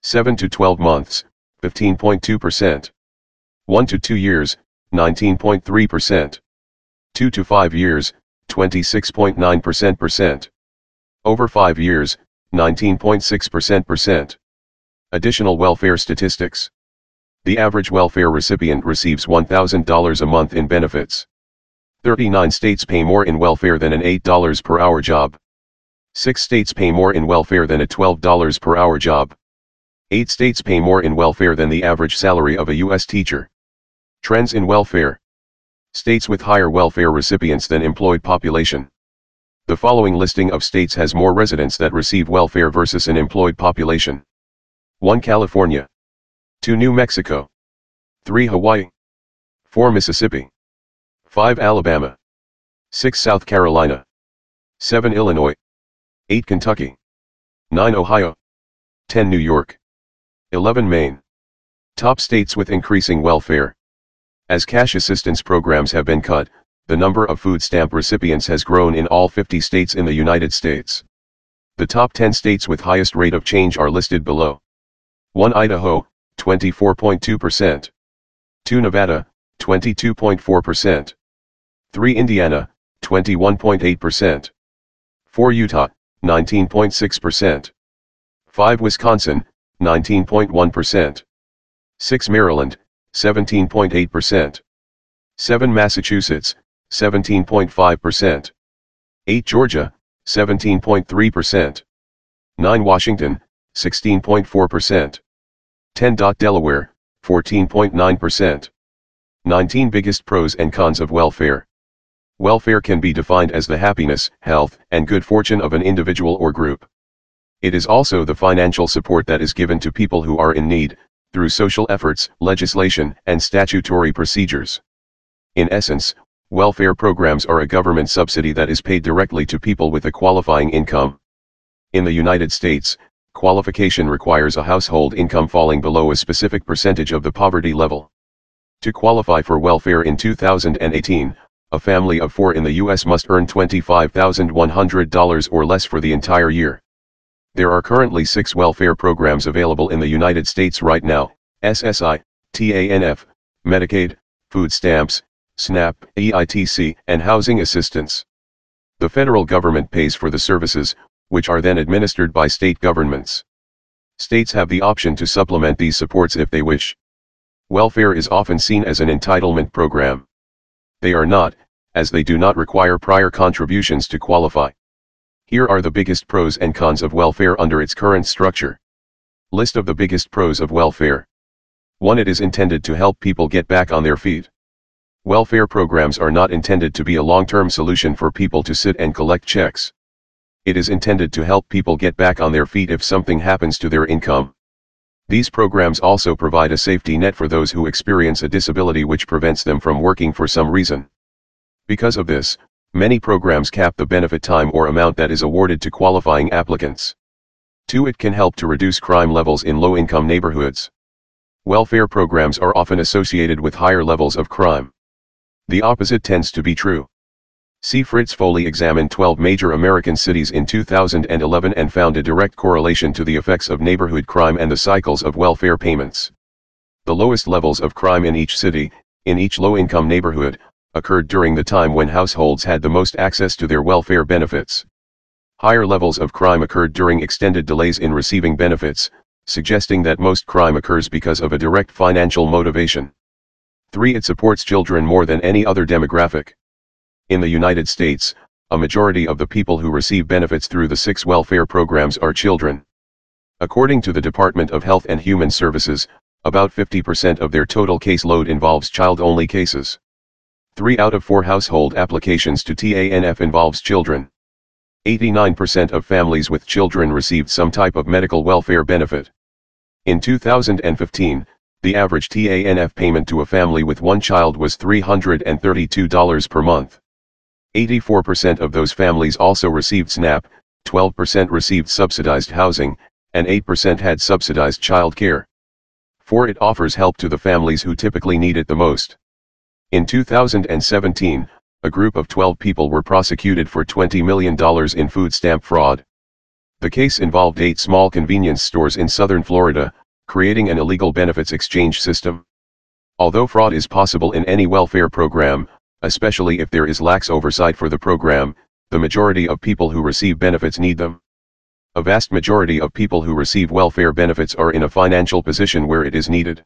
Speaker 2: 7 to 12 months, 15.2%. 1 to 2 years, 19.3%. 2 to 5 years, 26.9% Over 5 years, 19.6%. Additional welfare statistics. The average welfare recipient receives $1,000 a month in benefits. 39 states pay more in welfare than an $8 per hour job. 6 states pay more in welfare than a $12 per hour job. 8 states pay more in welfare than the average salary of a U.S. teacher. Trends in welfare. States with higher welfare recipients than employed population. The following listing of states has more residents that receive welfare versus an employed population. 1 California. 2 New Mexico. 3 Hawaii. 4 Mississippi. 5 Alabama. 6 South Carolina. 7 Illinois. 8 Kentucky. 9 Ohio. 10 New York. 11 Maine. Top states with increasing welfare. As cash assistance programs have been cut, the number of food stamp recipients has grown in all 50 states in the United States. The top 10 states with highest rate of change are listed below. 1 Idaho, 24.2%. 2 Nevada, 22.4%. 3 Indiana, 21.8%. 4 Utah, 19.6%. 5 Wisconsin, 19.1%. 6 Maryland, 17.8%. 7 Massachusetts, 17.5%. 8 Georgia, 17.3%. 9 Washington, 16.4%. 10. Delaware, 14.9%. 19 Biggest pros and cons of welfare. Welfare can be defined as the happiness, health, and good fortune of an individual or group. It is also the financial support that is given to people who are in need, through social efforts, legislation, and statutory procedures. In essence, welfare programs are a government subsidy that is paid directly to people with a qualifying income. In the United States, qualification requires a household income falling below a specific percentage of the poverty level. To qualify for welfare in 2018, a family of four in the U.S. must earn $25,100 or less for the entire year. There are currently six welfare programs available in the United States right now, SSI, TANF, Medicaid, food stamps, SNAP, EITC, and housing assistance. The federal government pays for the services, which are then administered by state governments. States have the option to supplement these supports if they wish. Welfare is often seen as an entitlement program. They are not, as they do not require prior contributions to qualify. Here are the biggest pros and cons of welfare under its current structure. List of the biggest pros of welfare. 1. It is intended to help people get back on their feet. Welfare programs are not intended to be a long-term solution for people to sit and collect checks. It is intended to help people get back on their feet if something happens to their income. These programs also provide a safety net for those who experience a disability which prevents them from working for some reason. Because of this, many programs cap the benefit time or amount that is awarded to qualifying applicants. 2. It can help to reduce crime levels in low-income neighborhoods. Welfare programs are often associated with higher levels of crime. The opposite tends to be true. C. Fritz Foley examined 12 major American cities in 2011 and found a direct correlation to the effects of neighborhood crime and the cycles of welfare payments. The lowest levels of crime in each city, in each low-income neighborhood, occurred during the time when households had the most access to their welfare benefits. Higher levels of crime occurred during extended delays in receiving benefits, suggesting that most crime occurs because of a direct financial motivation. 3. It supports children more than any other demographic. In the United States, a majority of the people who receive benefits through the six welfare programs are children. According to the Department of Health and Human Services, about 50% of their total caseload involves child-only cases. Three out of four household applications to TANF involves children. 89% of families with children received some type of medical welfare benefit. In 2015, the average TANF payment to a family with one child was $332 per month. 84% of those families also received SNAP, 12% received subsidized housing, and 8% had subsidized child care. 4. It offers help to the families who typically need it the most. In 2017, a group of 12 people were prosecuted for $20 million in food stamp fraud. The case involved eight small convenience stores in southern Florida, creating an illegal benefits exchange system. Although fraud is possible in any welfare program, especially if there is lax oversight for the program, the majority of people who receive benefits need them. A vast majority of people who receive welfare benefits are in a financial position where it is needed.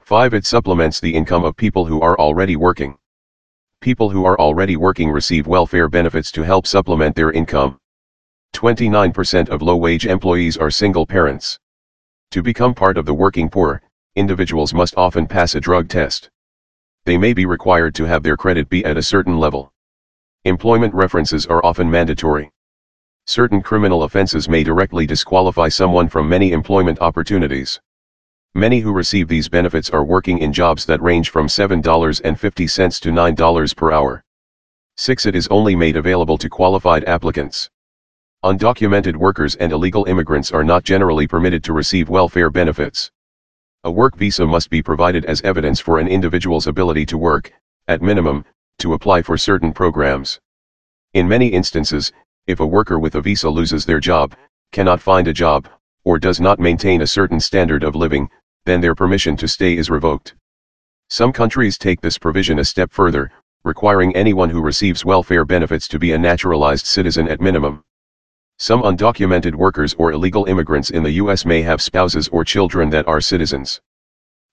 Speaker 2: 5. It supplements the income of people who are already working. People who are already working receive welfare benefits to help supplement their income. 29% of low-wage employees are single parents. To become part of the working poor, individuals must often pass a drug test they may be required to have their credit be at a certain level. Employment references are often mandatory. Certain criminal offenses may directly disqualify someone from many employment opportunities. Many who receive these benefits are working in jobs that range from $7.50 to $9 per hour. 6. It is only made available to qualified applicants. Undocumented workers and illegal immigrants are not generally permitted to receive welfare benefits. A work visa must be provided as evidence for an individual's ability to work, at minimum, to apply for certain programs. In many instances, if a worker with a visa loses their job, cannot find a job, or does not maintain a certain standard of living, then their permission to stay is revoked. Some countries take this provision a step further, requiring anyone who receives welfare benefits to be a naturalized citizen at minimum. Some undocumented workers or illegal immigrants in the U.S. may have spouses or children that are citizens.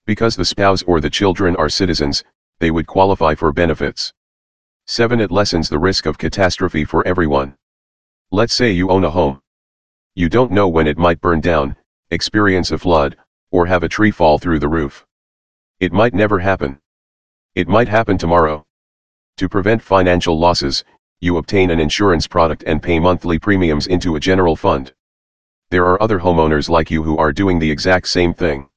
Speaker 2: Because the spouse or the children are citizens, they would qualify for benefits. 7. It lessens the risk of catastrophe for everyone. Let's say you own a home. You don't know when it might burn down, experience a flood, or have a tree fall through the roof. It might never happen. It might happen tomorrow. To prevent financial losses, you obtain an insurance product and pay monthly premiums into a general fund. There are other homeowners like you who are doing the exact same thing.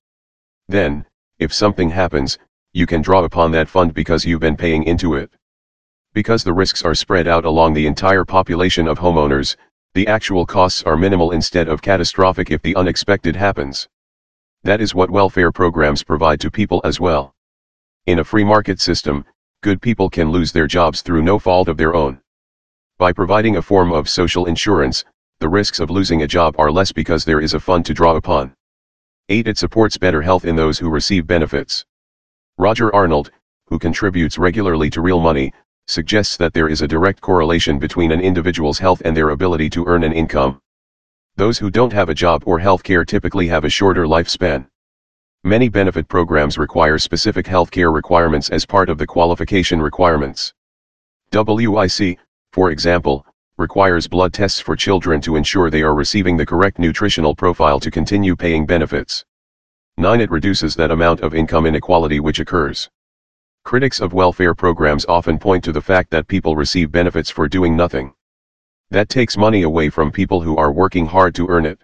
Speaker 2: Then, if something happens, you can draw upon that fund because you've been paying into it. Because the risks are spread out along the entire population of homeowners, the actual costs are minimal instead of catastrophic if the unexpected happens. That is what welfare programs provide to people as well. In a free market system, good people can lose their jobs through no fault of their own. By providing a form of social insurance, the risks of losing a job are less because there is a fund to draw upon. 8. It supports better health in those who receive benefits. Roger Arnold, who contributes regularly to Real Money, suggests that there is a direct correlation between an individual's health and their ability to earn an income. Those who don't have a job or health care typically have a shorter lifespan. Many benefit programs require specific health care requirements as part of the qualification requirements. WIC, for example, requires blood tests for children to ensure they are receiving the correct nutritional profile to continue paying benefits. 9. It reduces that amount of income inequality which occurs. Critics of welfare programs often point to the fact that people receive benefits for doing nothing. That takes money away from people who are working hard to earn it.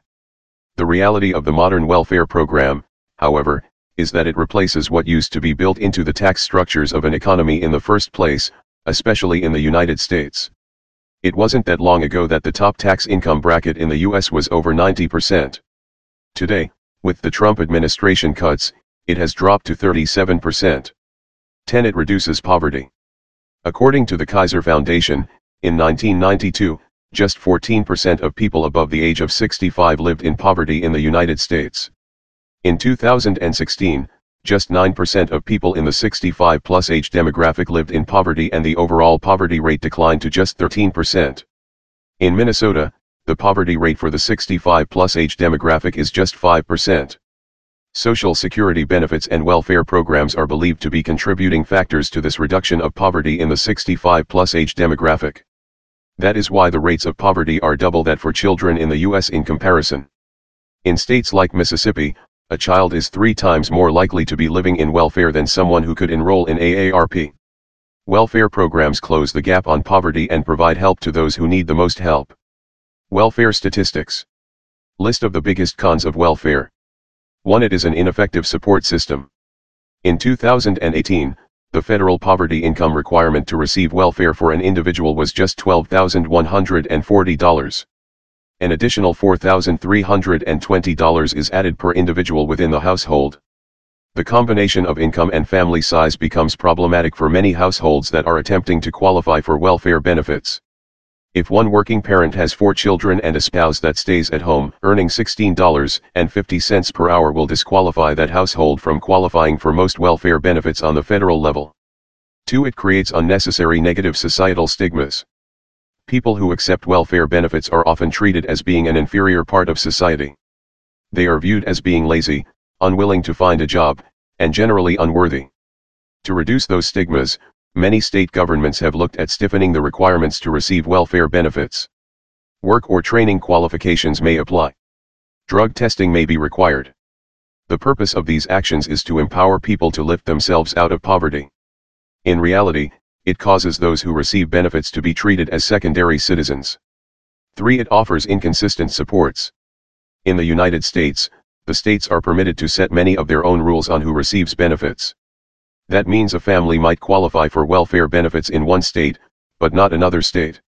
Speaker 2: The reality of the modern welfare program, however, is that it replaces what used to be built into the tax structures of an economy in the first place, especially in the United States. It wasn't that long ago that the top tax income bracket in the US was over 90%. Today, with the Trump administration cuts, it has dropped to 37%. 10. It reduces poverty. According to the Kaiser Foundation, in 1992, just 14% of people above the age of 65 lived in poverty in the United States. In 2016, just 9% of people in the 65 plus age demographic lived in poverty and the overall poverty rate declined to just 13%. In Minnesota, the poverty rate for the 65 plus age demographic is just 5%. Social Security benefits and welfare programs are believed to be contributing factors to this reduction of poverty in the 65 plus age demographic. That is why the rates of poverty are double that for children in the US in comparison. In states like Mississippi, a child is three times more likely to be living in welfare than someone who could enroll in AARP. Welfare programs close the gap on poverty and provide help to those who need the most help. Welfare statistics. List of the biggest cons of welfare. 1. It is an ineffective support system. In 2018, the federal poverty income requirement to receive welfare for an individual was just $12,140. An additional $4,320 is added per individual within the household. The combination of income and family size becomes problematic for many households that are attempting to qualify for welfare benefits. If one working parent has four children and a spouse that stays at home, earning $16.50 per hour will disqualify that household from qualifying for most welfare benefits on the federal level. 2. It creates unnecessary negative societal stigmas. People who accept welfare benefits are often treated as being an inferior part of society. They are viewed as being lazy, unwilling to find a job, and generally unworthy. To reduce those stigmas, many state governments have looked at stiffening the requirements to receive welfare benefits. Work or training qualifications may apply. Drug testing may be required. The purpose of these actions is to empower people to lift themselves out of poverty. In reality, it causes those who receive benefits to be treated as secondary citizens. 3. It offers inconsistent supports. In the United States, the states are permitted to set many of their own rules on who receives benefits. That means a family might qualify for welfare benefits in one state, but not another state.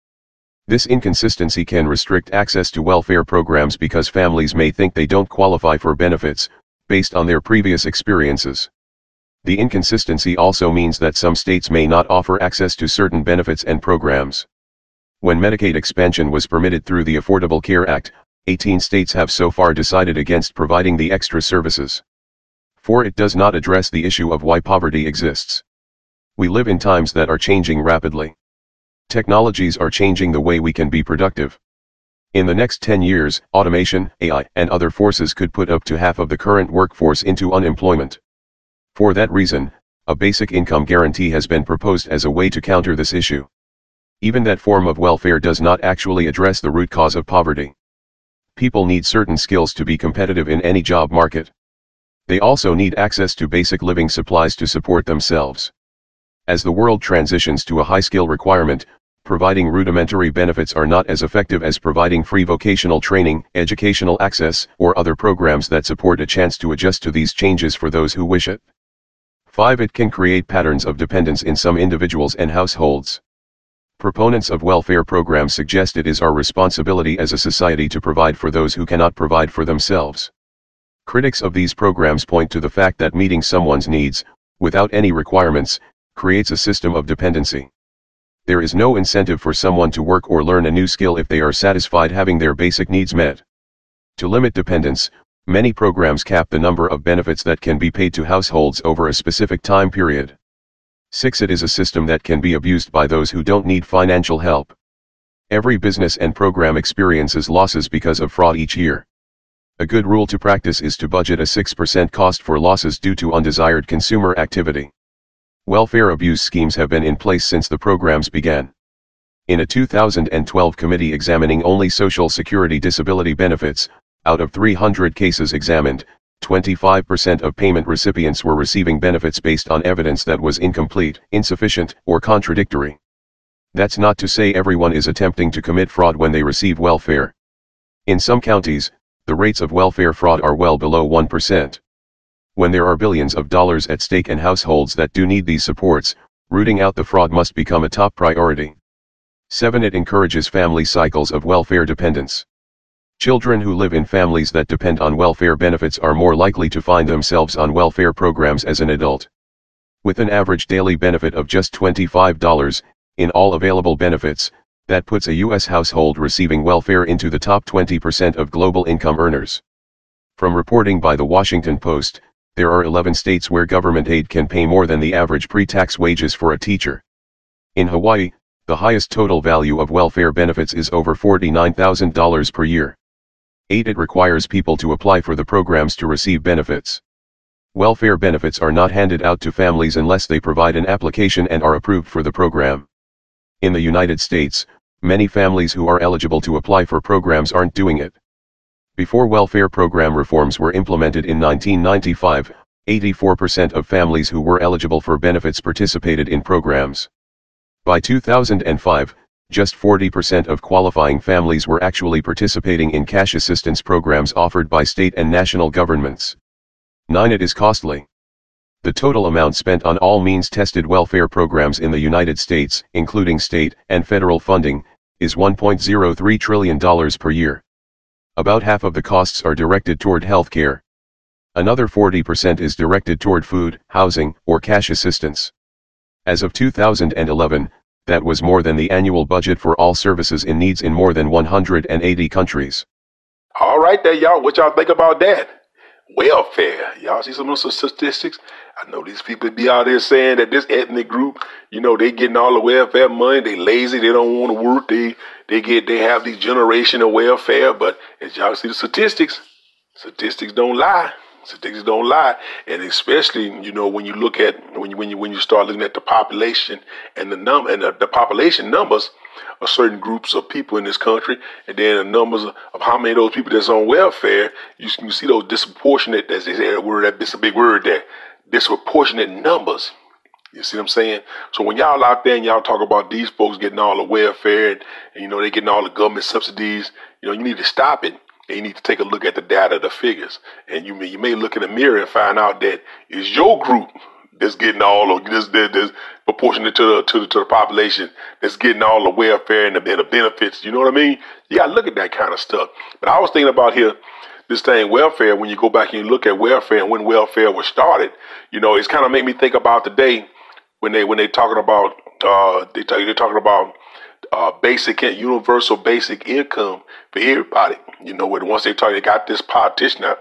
Speaker 2: This inconsistency can restrict access to welfare programs because families may think they don't qualify for benefits, based on their previous experiences. The inconsistency also means that some states may not offer access to certain benefits and programs. When Medicaid expansion was permitted through the Affordable Care Act, 18 states have so far decided against providing the extra services for it does not address the issue of why poverty exists. We live in times that are changing rapidly. Technologies are changing the way we can be productive. In the next 10 years, automation, AI, and other forces could put up to half of the current workforce into unemployment. For that reason, a basic income guarantee has been proposed as a way to counter this issue. Even that form of welfare does not actually address the root cause of poverty. People need certain skills to be competitive in any job market. They also need access to basic living supplies to support themselves. As the world transitions to a high skill requirement, providing rudimentary benefits are not as effective as providing free vocational training, educational access, or other programs that support a chance to adjust to these changes for those who wish it. 5. It can create patterns of dependence in some individuals and households. Proponents of welfare programs suggest it is our responsibility as a society to provide for those who cannot provide for themselves. Critics of these programs point to the fact that meeting someone's needs, without any requirements, creates a system of dependency. There is no incentive for someone to work or learn a new skill if they are satisfied having their basic needs met. To limit dependence, many programs cap the number of benefits that can be paid to households over a specific time period. 6. It is a system that can be abused by those who don't need financial help. Every business and program experiences losses because of fraud each year. A good rule to practice is to budget a 6% cost for losses due to undesired consumer activity. Welfare abuse schemes have been in place since the programs began. In a 2012 committee examining only Social Security disability benefits, out of 300 cases examined, 25% of payment recipients were receiving benefits based on evidence that was incomplete, insufficient, or contradictory. That's not to say everyone is attempting to commit fraud when they receive welfare. In some counties, the rates of welfare fraud are well below 1%. When there are billions of dollars at stake and households that do need these supports, rooting out the fraud must become a top priority. 7. It encourages family cycles of welfare dependence. Children who live in families that depend on welfare benefits are more likely to find themselves on welfare programs as an adult. With an average daily benefit of just $25, in all available benefits, that puts a U.S. household receiving welfare into the top 20% of global income earners. From reporting by the Washington Post, there are 11 states where government aid can pay more than the average pre-tax wages for a teacher. In Hawaii, the highest total value of welfare benefits is over $49,000 per year. 8. It requires people to apply for the programs to receive benefits. Welfare benefits are not handed out to families unless they provide an application and are approved for the program. In the United States, many families who are eligible to apply for programs aren't doing it. Before welfare program reforms were implemented in 1995, 84% of families who were eligible for benefits participated in programs. By 2005, just 40% of qualifying families were actually participating in cash assistance programs offered by state and national governments. 9. It is costly. The total amount spent on all means tested welfare programs in the United States, including state and federal funding, is $1.03 trillion per year. About half of the costs are directed toward healthcare. Another 40% is directed toward food, housing, or cash assistance. As of 2011, that was more than the annual budget for all services in needs in more than 180 countries.
Speaker 1: All right, there, y'all. What y'all think about that? Welfare. Y'all see some of those statistics? I know these people be out there saying that this ethnic group, you know, they getting all the welfare money. They lazy. They don't want to work. They they get they have these generational welfare. But as y'all see the statistics, statistics don't lie. Statistics don't lie, and especially you know when you look at when you when you when you start looking at the population and the num and the, the population numbers of certain groups of people in this country, and then the numbers of, how many of those people that's on welfare, you can see those disproportionate. That's a word. That's a big word there disproportionate numbers. You see what I'm saying? So when y'all out there and y'all talk about these folks getting all the welfare and, and you know they getting all the government subsidies, you know you need to stop it and you need to take a look at the data, the figures, and you may you may look in the mirror and find out that it's your group that's getting all of this, this, this proportionate to the to the to the population that's getting all the welfare and the, and the benefits. You know what I mean? You gotta look at that kind of stuff. But I was thinking about here this thing welfare, when you go back and you look at welfare and when welfare was started, you know, it's kind of made me think about today when they when they talking about uh, they they're talking about uh, basic universal basic income for everybody. You know, what, once they talk, they got this politician. I,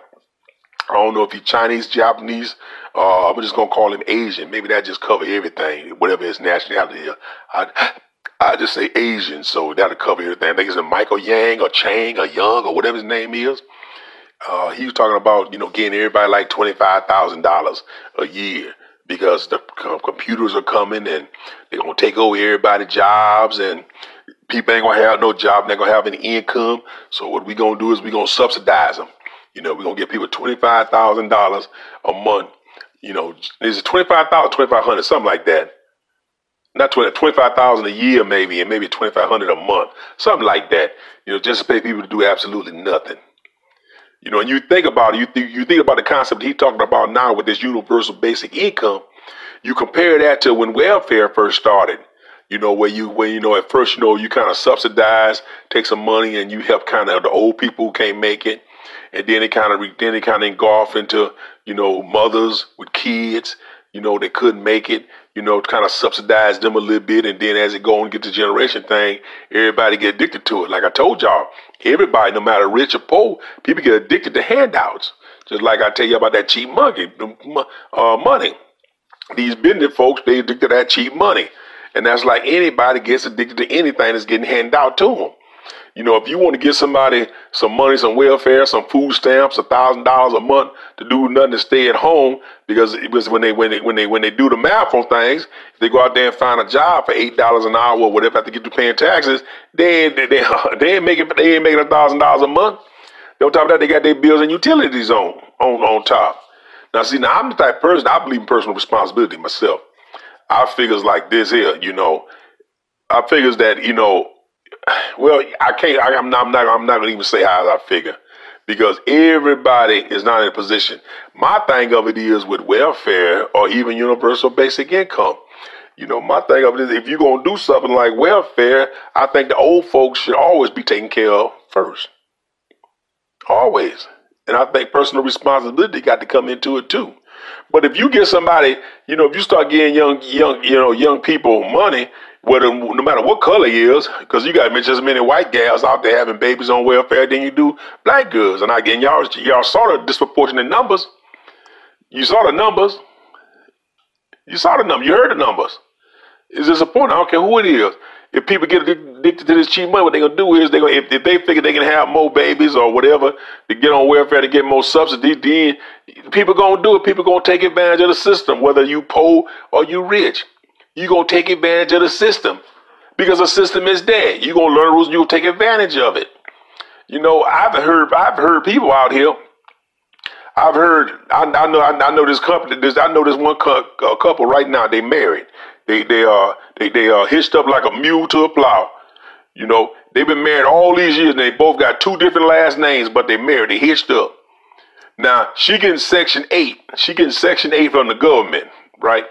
Speaker 1: don't know if he's Chinese, Japanese. Uh, I'm just gonna call him Asian. Maybe that just cover everything, whatever his nationality is. I, I just say Asian, so that'll cover everything. I think it's a Michael Yang or Chang or Young or whatever his name is uh, he was talking about you know getting everybody like twenty five thousand dollars a year because the computers are coming and they're gonna take over everybody's jobs and people ain't gonna have no job, they're gonna have any income. So what we gonna do is we gonna subsidize them. You know, we're gonna give people twenty five thousand dollars a month. You know, is it twenty five thousand, twenty five hundred, something like that. Not 20, 25,000 a year maybe, and maybe 2,500 a month, something like that. You know, just to pay people to do absolutely nothing. You know, and you think about it, you think you think about the concept he's talking about now with this universal basic income. You compare that to when welfare first started. You know, where you when you know at first you know you kind of subsidize, take some money, and you help kind of the old people who can't make it, and then it kind of then it kind of engulf into you know mothers with kids, you know, that couldn't make it, you know, kind of subsidize them a little bit. And then as it go and get the generation thing, everybody get addicted to it. Like I told y'all, everybody, no matter rich or poor, people get addicted to handouts. Just like I tell you about that cheap money, uh, money. These business folks, they addicted to that cheap money. And that's like anybody gets addicted to anything that's getting handed out to them. You know, if you want to give somebody some money, some welfare, some food stamps, a thousand dollars a month to do nothing to stay at home, because it was when they when they when they when they do the math on things, if they go out there and find a job for eight dollars an hour or whatever, have to get to paying taxes, they they they, they ain't making they ain't making a thousand dollars a month. On top of that, they got their bills and utilities on on on top. Now, see, now I'm the type of person I believe in personal responsibility myself. I figures like this here, you know, I figures that you know, well, I can't. I, am not. I'm not. Not gonna even say how I figure because everybody is not in a position. My thing of it is with welfare or even universal basic income. You know, my thing of it is if you're gonna do something like welfare, I think the old folks should always be taken care of first. Always. And I think personal responsibility got to come into it too. But if you get somebody, you know, if you start getting young, young, you know, young people money, whether no matter what color he is, because you got just as many white gals out there having babies on welfare than you do black girls, and again, y'all, y'all saw the disproportionate numbers. You saw the numbers. You saw the number. You heard the numbers. It's disappointing. I don't care who it is. If people get addicted to this cheap money, what they're gonna do is they gonna if, if they figure they can have more babies or whatever to get on welfare to get more subsidies, then people gonna do it. People gonna take advantage of the system, whether you poor or you rich. You gonna take advantage of the system because the system is there. You're gonna learn rules. and You gonna take advantage of it. You know, I've heard I've heard people out here. I've heard I, I know I, know this company. This I know this one couple right now. They married. They they are uh, they they are uh, hitched up like a mule to a plow. You know, they've been married all these years and they both got two different last names, but they married, they hitched up. Now, she getting section eight. She getting section eight from the government, right?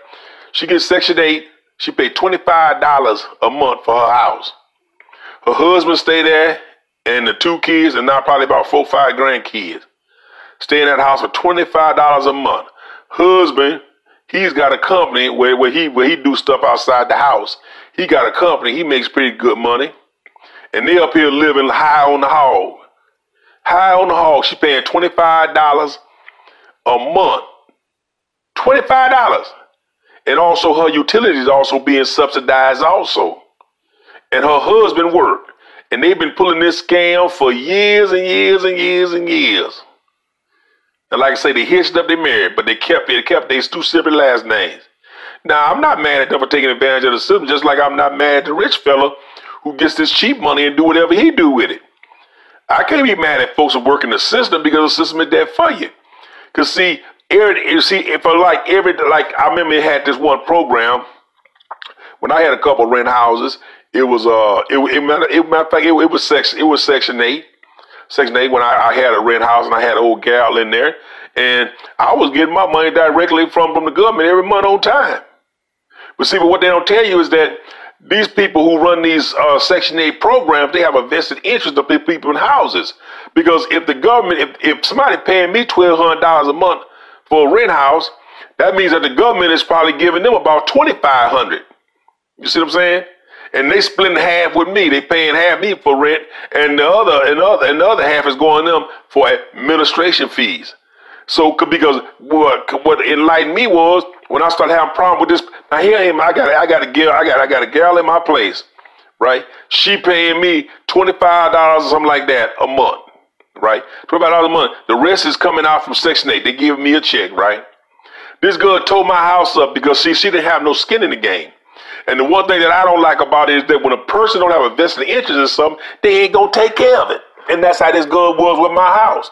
Speaker 1: She gets section eight. She paid $25 a month for her house. Her husband stay there and the two kids and now probably about four, five grandkids. Stay in that house for $25 a month. Husband He's got a company where, where he where he do stuff outside the house. He got a company. He makes pretty good money, and they up here living high on the hog. High on the hog. She paying twenty five dollars a month. Twenty five dollars, and also her utilities also being subsidized also. And her husband worked, and they've been pulling this scam for years and years and years and years. And like I say, they hitched up, they married, but they kept it, kept these two separate last names. Now, I'm not mad at them for taking advantage of the system, just like I'm not mad at the rich fella who gets this cheap money and do whatever he do with it. I can't be mad at folks who work in the system because the system is there for you. Cause see, you see, if I like every like I remember it had this one program when I had a couple rent houses. It was uh, it it, it matter of fact, it, it was section it was section eight, Section 8 when I, I, had a rent house and I had an old gal in there. And I was getting my money directly from, from the government every month on time. But see, but what they don't tell you is that these people who run these uh, Section 8 programs, they have a vested interest of people in houses. Because if the government, if, if somebody paying me $1,200 a month for a rent house, that means that the government is probably giving them about 2500 You see what I'm saying? and they splitting half with me. They paying half me for rent, and the other and the other and the other half is going them for administration fees. So because what what enlightened me was when I started having problem with this. Now here I am. I got I got a girl. I got I got a girl in my place, right? She paying me twenty five dollars or something like that a month, right? Twenty five dollars a month. The rest is coming out from Section Eight. They give me a check, right? This girl tore my house up because she she didn't have no skin in the game. And the one thing that I don't like about it is that when a person don't have a vested interest in something, they ain't gonna take care of it. And that's how this girl was with my house.